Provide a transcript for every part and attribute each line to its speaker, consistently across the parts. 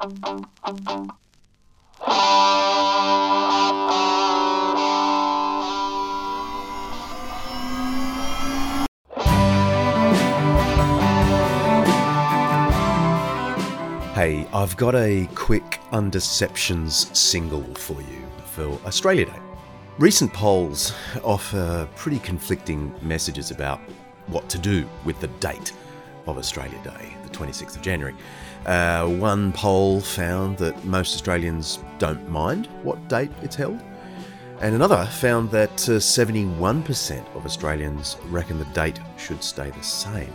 Speaker 1: Hey, I've got a quick Undeceptions single for you for Australia Day. Recent polls offer pretty conflicting messages about what to do with the date of Australia Day, the 26th of January. Uh, one poll found that most Australians don't mind what date it's held, and another found that uh, 71% of Australians reckon the date should stay the same.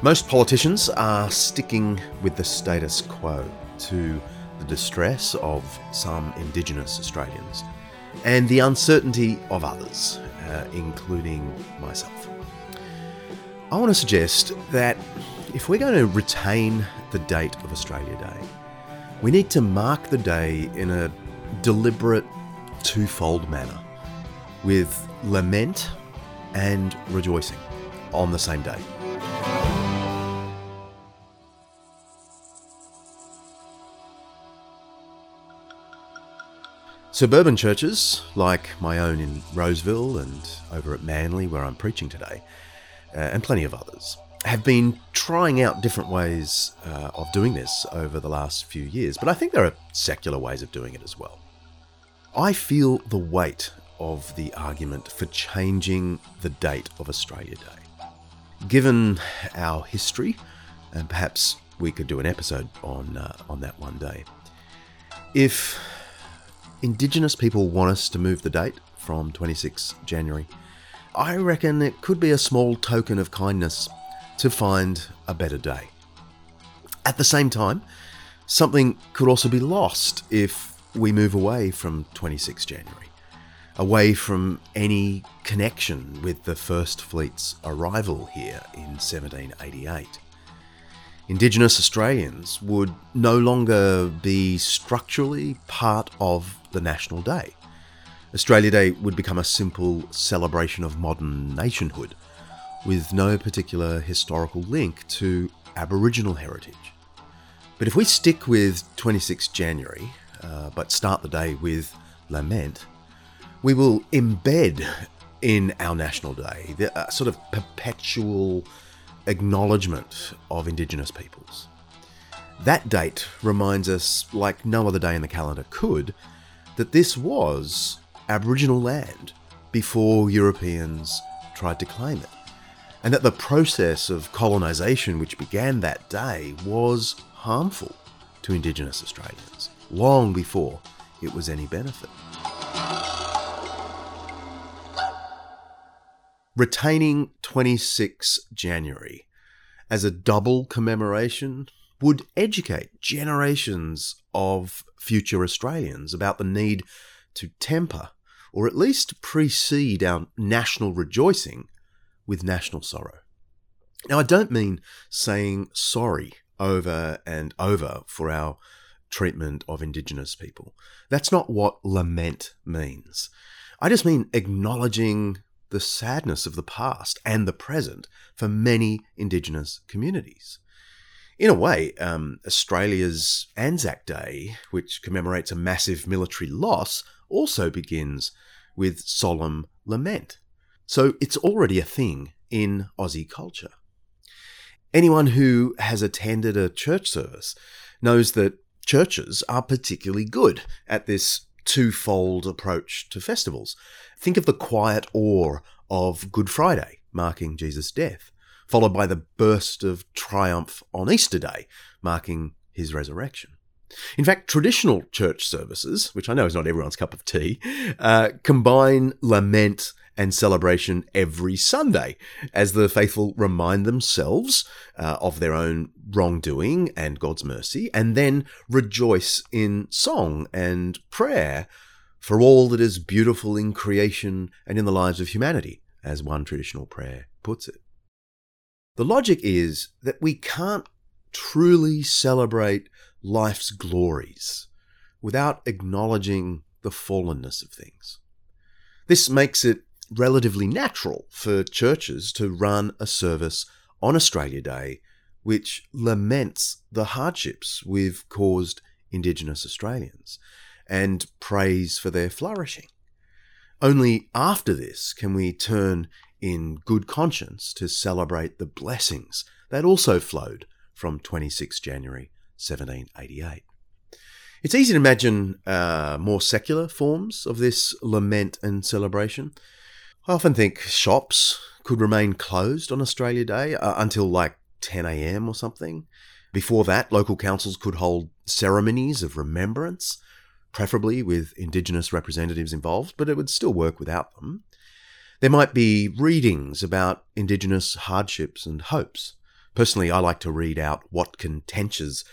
Speaker 1: Most politicians are sticking with the status quo to the distress of some Indigenous Australians and the uncertainty of others, uh, including myself. I want to suggest that if we're going to retain the date of Australia Day, we need to mark the day in a deliberate twofold manner with lament and rejoicing on the same day. Suburban churches, like my own in Roseville and over at Manly, where I'm preaching today, uh, and plenty of others, have been trying out different ways uh, of doing this over the last few years, but I think there are secular ways of doing it as well. I feel the weight of the argument for changing the date of Australia Day. Given our history, and perhaps we could do an episode on, uh, on that one day, if Indigenous people want us to move the date from 26 January. I reckon it could be a small token of kindness to find a better day. At the same time, something could also be lost if we move away from 26 January, away from any connection with the First Fleet's arrival here in 1788. Indigenous Australians would no longer be structurally part of the national day. Australia Day would become a simple celebration of modern nationhood, with no particular historical link to Aboriginal heritage. But if we stick with 26 January, uh, but start the day with lament, we will embed in our National Day the uh, sort of perpetual acknowledgement of Indigenous peoples. That date reminds us, like no other day in the calendar could, that this was Aboriginal land before Europeans tried to claim it, and that the process of colonisation which began that day was harmful to Indigenous Australians long before it was any benefit. retaining 26 January as a double commemoration would educate generations of future Australians about the need to temper, or at least precede our national rejoicing with national sorrow. Now, I don't mean saying sorry over and over for our treatment of Indigenous people. That's not what lament means. I just mean acknowledging the sadness of the past and the present for many Indigenous communities. In a way, um, Australia's Anzac Day, which commemorates a massive military loss, also begins with solemn lament. So it's already a thing in Aussie culture. Anyone who has attended a church service knows that churches are particularly good at this twofold approach to festivals. Think of the quiet awe of Good Friday, marking Jesus' death, followed by the burst of triumph on Easter Day, marking his resurrection. In fact, traditional church services, which I know is not everyone's cup of tea, uh, combine lament and celebration every Sunday as the faithful remind themselves uh, of their own wrongdoing and God's mercy, and then rejoice in song and prayer for all that is beautiful in creation and in the lives of humanity, as one traditional prayer puts it. The logic is that we can't truly celebrate life's glories without acknowledging the fallenness of things. This makes it relatively natural for churches to run a service on Australia Day which laments the hardships we've caused Indigenous Australians and prays for their flourishing. Only after this can we turn in good conscience to celebrate the blessings that also flowed from 26 January 1788. It's easy to imagine uh, more secular forms of this lament and celebration. I often think shops could remain closed on Australia Day uh, until like 10 a.m. or something. Before that, local councils could hold ceremonies of remembrance, preferably with Indigenous representatives involved, but it would still work without them. There might be readings about Indigenous hardships and hopes. Personally, I like to read out what Tench's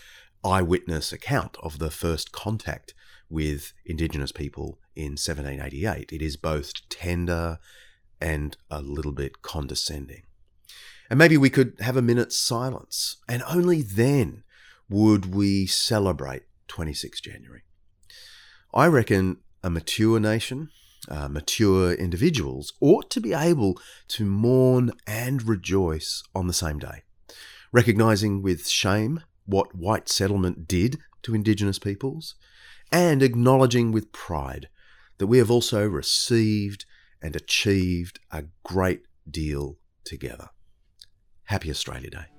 Speaker 1: eyewitness account of the first contact with Indigenous people in 1788. It is both tender and a little bit condescending. And maybe we could have a minute's silence, and only then would we celebrate 26 January. I reckon a mature nation, uh, mature individuals ought to be able to mourn and rejoice on the same day, recognizing with shame what white settlement did to Indigenous peoples, and acknowledging with pride that we have also received and achieved a great deal together. Happy Australia Day.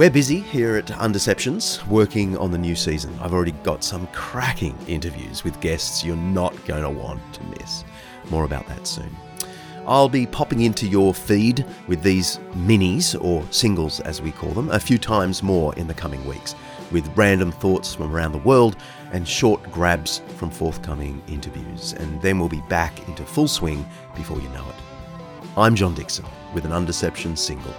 Speaker 1: We're busy here at Undeceptions working on the new season. I've already got some cracking interviews with guests you're not going to want to miss. More about that soon. I'll be popping into your feed with these minis, or singles as we call them, a few times more in the coming weeks, with random thoughts from around the world and short grabs from forthcoming interviews. And then we'll be back into full swing before you know it. I'm John Dickson with an Undeception single.